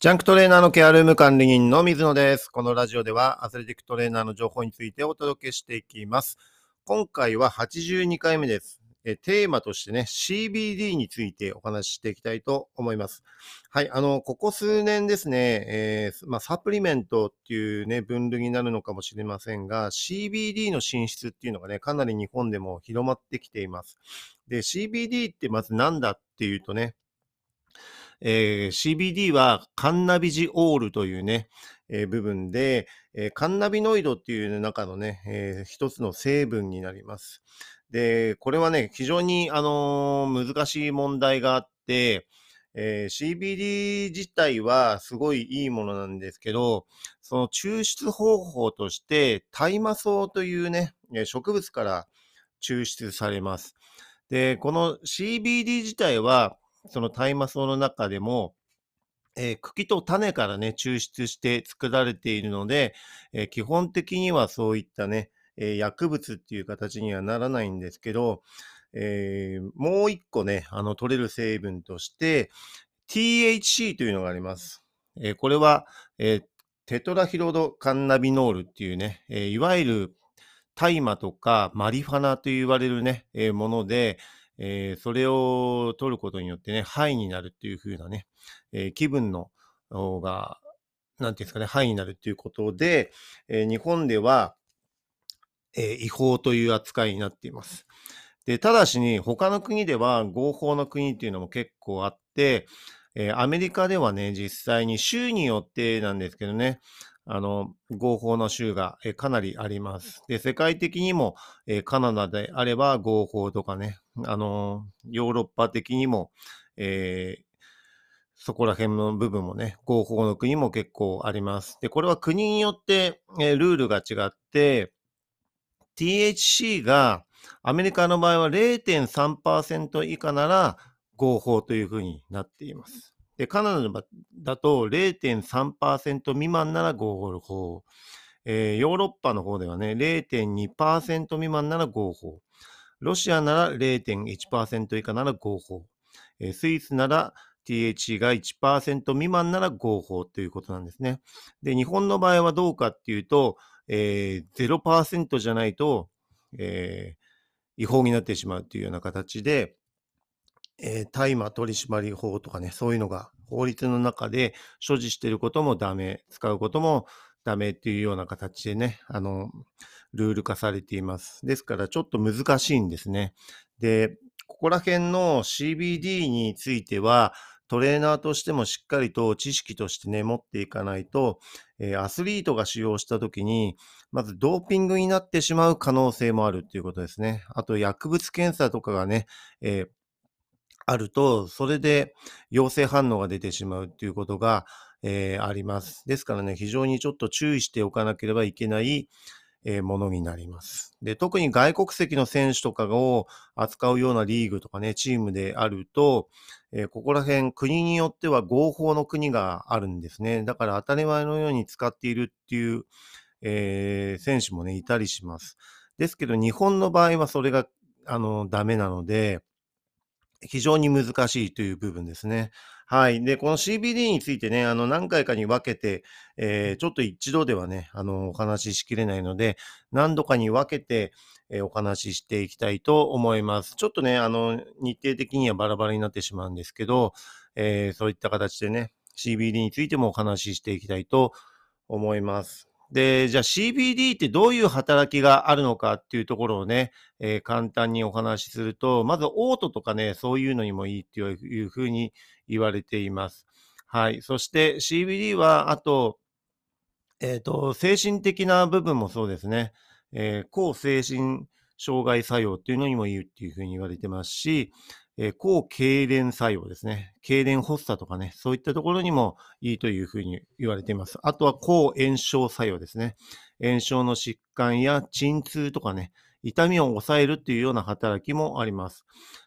ジャンクトレーナーのケアルーム管理人の水野です。このラジオではアスレティックトレーナーの情報についてお届けしていきます。今回は82回目です。えテーマとしてね、CBD についてお話ししていきたいと思います。はい、あの、ここ数年ですね、えーまあ、サプリメントっていうね、分類になるのかもしれませんが、CBD の進出っていうのがね、かなり日本でも広まってきています。で、CBD ってまず何だっていうとね、えー CBD はカンナビジオールというね、えー部分で、えーカンナビノイドっていう中のね、えー一つの成分になります。で、これはね、非常に、あのー難しい問題があって、えー CBD 自体はすごいいいものなんですけど、その抽出方法として、大麻草というね、植物から抽出されます。で、この CBD 自体は、その大麻草の中でも、えー茎と種からね、抽出して作られているので、えー基本的にはそういったね、えー薬物っていう形にはならないんですけど、えーもう一個ね、あの、取れる成分として、THC というのがあります。えーこれは、えーテトラヒロドカンナビノールっていうね、えーいわゆる大麻とかマリファナと言われるね、えーもので、えーそれを取ることによってね、ハイになるっていう風なね、えー気分のおが、なんていうんですかね、ハイになるっていうことで、えー日本では、え違法という扱いになっています。で、ただしに、他の国では合法の国っていうのも結構あって、えアメリカではね、実際に州によってなんですけどね、あの、合法の州が、えーかなりあります。で、世界的にも、えーカナダであれば合法とかね、あのーヨーロッパ的にも、えーそこら辺の部分もね、合法の国も結構あります。で、これは国によって、えールールが違って、THC がアメリカの場合は0.3%以下なら合法というふうになっています。で、カナダの場だと0.3%未満なら合法。えーヨーロッパの方ではね、0.2%未満なら合法。ロシアなら0.1%以下なら合法。えースイスなら THC が1%未満なら合法ということなんですね。で、日本の場合はどうかっていうと、えー、0%じゃないと、えー違法になってしまうというような形で、えー大麻取締法とかね、そういうのが法律の中で所持してることもダメ、使うこともダメっていうような形でね、あの、ルール化されています。ですからちょっと難しいんですね。で、ここら辺の CBD については、トレーナーとしてもしっかりと知識としてね、持っていかないと、えーアスリートが使用したときに、まずドーピングになってしまう可能性もあるっていうことですね。あと薬物検査とかがね、えーあると、それで陽性反応が出てしまうっていうことが、えーあります。ですからね、非常にちょっと注意しておかなければいけない、えーものになります。で、特に外国籍の選手とかを扱うようなリーグとかね、チームであると、えーここら辺、国によっては合法の国があるんですね。だから当たり前のように使っているっていう、えー選手もね、いたりします。ですけど、日本の場合はそれが、あの、ダメなので、非常に難しいという部分ですね。はい。で、この CBD についてね、あの、何回かに分けて、えーちょっと一度ではね、あの、お話ししきれないので、何度かに分けて、えーお話ししていきたいと思います。ちょっとね、あの、日程的にはバラバラになってしまうんですけど、えーそういった形でね、CBD についてもお話ししていきたいと思います。で、じゃあ CBD ってどういう働きがあるのかっていうところをね、えー簡単にお話しすると、まずオートとかね、そういうのにもいいっていうふうに言われています。はい。そして CBD は、あと、えっ、と、精神的な部分もそうですね。えー抗精神障害作用っていうのにもいいっていうふうに言われてますし、えー抗痙攣作用ですね。痙攣発作とかね、そういったところにもいいというふうに言われています。あとは抗炎症作用ですね。炎症の疾患や鎮痛とかね、痛みを抑えるっていうような働きもあります。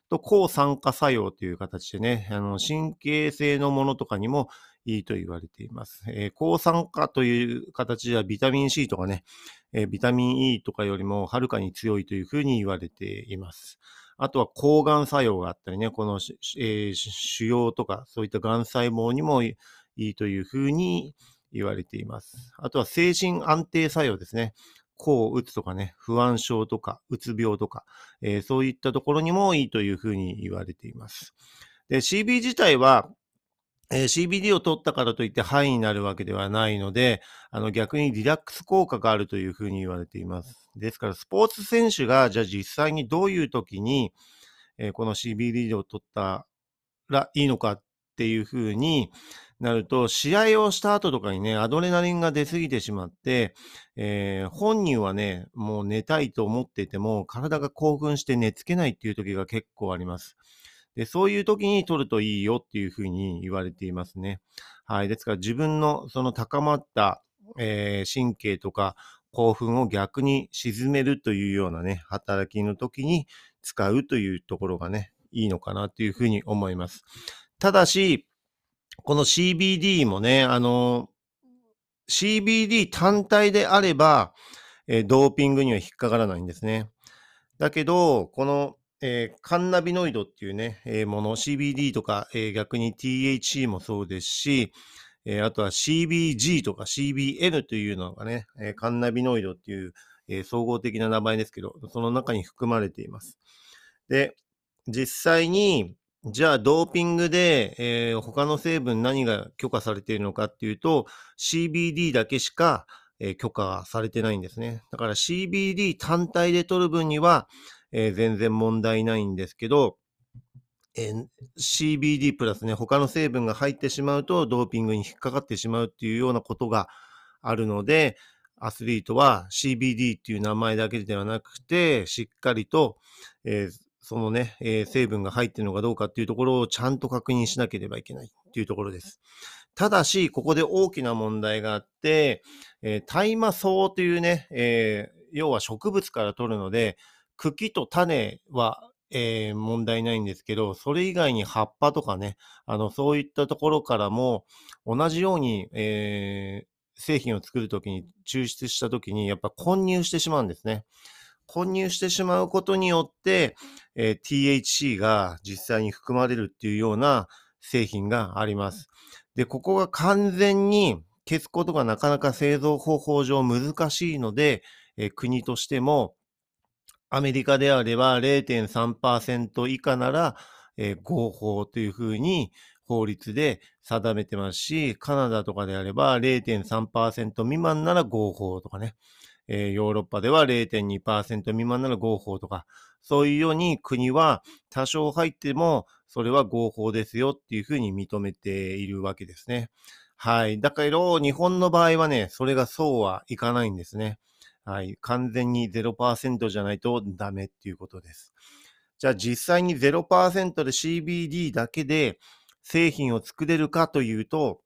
と、抗酸化作用という形でね、あの神経性のものとかにもいいと言われています。えー抗酸化という形ではビタミン C とかね、えービタミン E とかよりもはるかに強いというふうに言われています。あとは抗がん作用があったりね、この、えー腫瘍とかそういったがん細胞にもいいというふうに言われています。あとは精神安定作用ですね。抗うつとかね、不安症とか、うつ病とか、えー、そういったところにもいいというふうに言われています。で、CB 自体は、えー、CBD を取ったからといってハイになるわけではないので、あの逆にリラックス効果があるというふうに言われています。ですから、スポーツ選手が、じゃあ実際にどういう時に、えー、この CBD を取ったらいいのかっていうふうになると、試合をした後とかにね、アドレナリンが出すぎてしまって、えー、本人はね、もう寝たいと思っていても、体が興奮して寝つけないっていう時が結構あります。で、そういう時に取るといいよっていうふうに言われていますね。はい。ですから自分のその高まった、えー、神経とか興奮を逆に沈めるというようなね、働きの時に使うというところがね、いいのかなというふうに思います。ただし、この CBD もね、あの、CBD 単体であれば、えー、ドーピングには引っかからないんですね。だけど、この、えー、カンナビノイドっていうね、えー、もの、CBD とか、えー、逆に THC もそうですし、えー、あとは CBG とか CBN というのがね、えー、カンナビノイドっていう、えー、総合的な名前ですけど、その中に含まれています。で、実際に、じゃあドーピングで、えー、他の成分何が許可されているのかっていうと、CBD だけしか、えー、許可されてないんですね。だから CBD 単体で取る分には、えー、全然問題ないんですけど、えー、CBD プラスね、他の成分が入ってしまうと、ドーピングに引っかかってしまうっていうようなことがあるので、アスリートは CBD っていう名前だけではなくて、しっかりと、えー、そのね、えー、成分が入ってるのかどうかっていうところをちゃんと確認しなければいけないっていうところです。ただし、ここで大きな問題があって、え、大麻草というね、えー、要は植物から取るので、茎と種は、えー、問題ないんですけど、それ以外に葉っぱとかね、あの、そういったところからも、同じように、えー、製品を作るときに、抽出したときに、やっぱ混入してしまうんですね。混入してしまうことによって、えー、THC が実際に含まれるっていうような製品があります。で、ここが完全に消すことがなかなか製造方法上難しいので、えー、国としてもアメリカであれば0.3%以下なら、えー、合法というふうに法律で定めてますし、カナダとかであれば0.3%未満なら合法とかね。えー、ヨーロッパでは0.2%未満なら合法とか、そういうように国は多少入っても、それは合法ですよっていうふうに認めているわけですね。はい。だけど、日本の場合はね、それがそうはいかないんですね。はい。完全に0%じゃないとダメっていうことです。じゃあ実際に0%で CBD だけで製品を作れるかというと、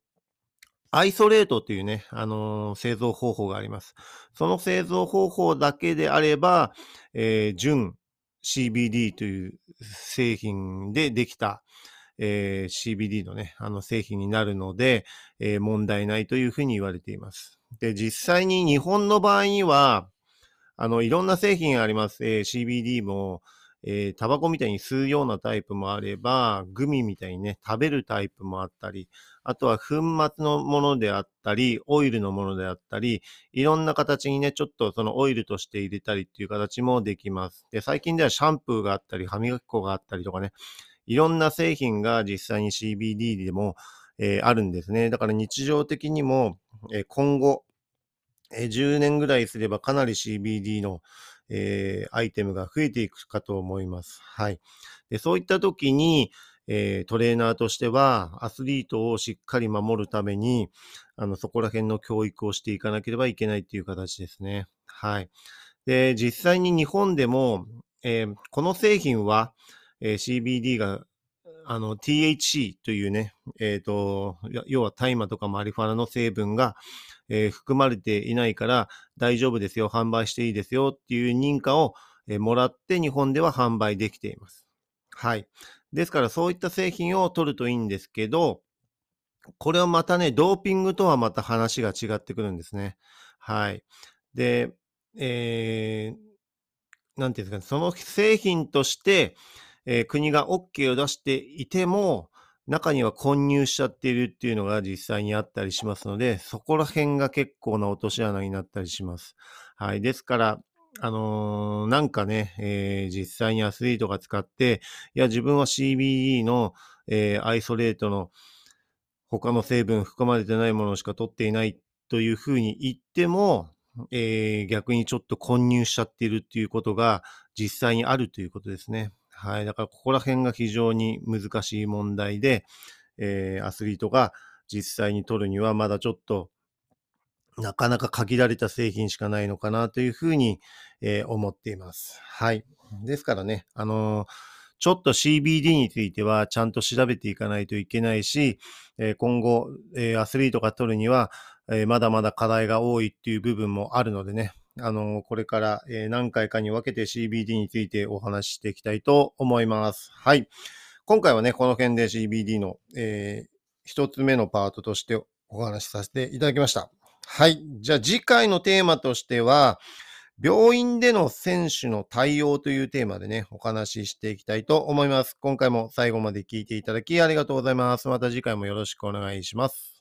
アイソレートというね、あのー、製造方法があります。その製造方法だけであれば、えー、純 CBD という製品でできた、えー、CBD のね、あの製品になるので、えー、問題ないというふうに言われています。で、実際に日本の場合には、あの、いろんな製品があります。えー、CBD も、えー、タバコみたいに吸うようなタイプもあれば、グミみたいにね、食べるタイプもあったり、あとは粉末のものであったり、オイルのものであったり、いろんな形にね、ちょっとそのオイルとして入れたりっていう形もできます。で、最近ではシャンプーがあったり、歯磨き粉があったりとかね、いろんな製品が実際に CBD でも、えー、あるんですね。だから日常的にも、えー、今後、えー、10年ぐらいすればかなり CBD の、え、アイテムが増えていくかと思います。はい。でそういった時に、え、トレーナーとしては、アスリートをしっかり守るために、あの、そこら辺の教育をしていかなければいけないっていう形ですね。はい。で、実際に日本でも、え、この製品は、えー、CBD が、あの、THC というね、えっ、ー、と、要は大麻とかマリファナの成分が、えー、含まれていないから大丈夫ですよ、販売していいですよっていう認可を、え、もらって日本では販売できています。はい。ですからそういった製品を取るといいんですけど、これはまたね、ドーピングとはまた話が違ってくるんですね。はい。で、えー、なんていうんですかね、その製品として、えー、国が OK を出していても、中には混入しちゃっているっていうのが実際にあったりしますので、そこら辺が結構な落とし穴になったりします。はい。ですから、あのー、なんかね、えー、実際にアスリートが使って、いや、自分は CBD の、えー、アイソレートの他の成分含まれてないものしか取っていないというふうに言っても、えー、逆にちょっと混入しちゃっているっていうことが実際にあるということですね。はい。だからここら辺が非常に難しい問題で、えー、アスリートが実際に取るにはまだちょっとなかなか限られた製品しかないのかなというふうに、えー、思っています。はい。ですからね、あのー、ちょっと CBD についてはちゃんと調べていかないといけないし、え、今後、えアスリートが取るには、えまだまだ課題が多いっていう部分もあるのでね、あのこれから、え何回かに分けて CBD についてお話ししていきたいと思います。はい。今回はね、この件で CBD の、えー、一つ目のパートとしてお話しさせていただきました。はい。じゃあ次回のテーマとしては、病院での選手の対応というテーマでね、お話ししていきたいと思います。今回も最後まで聞いていただきありがとうございます。また次回もよろしくお願いします。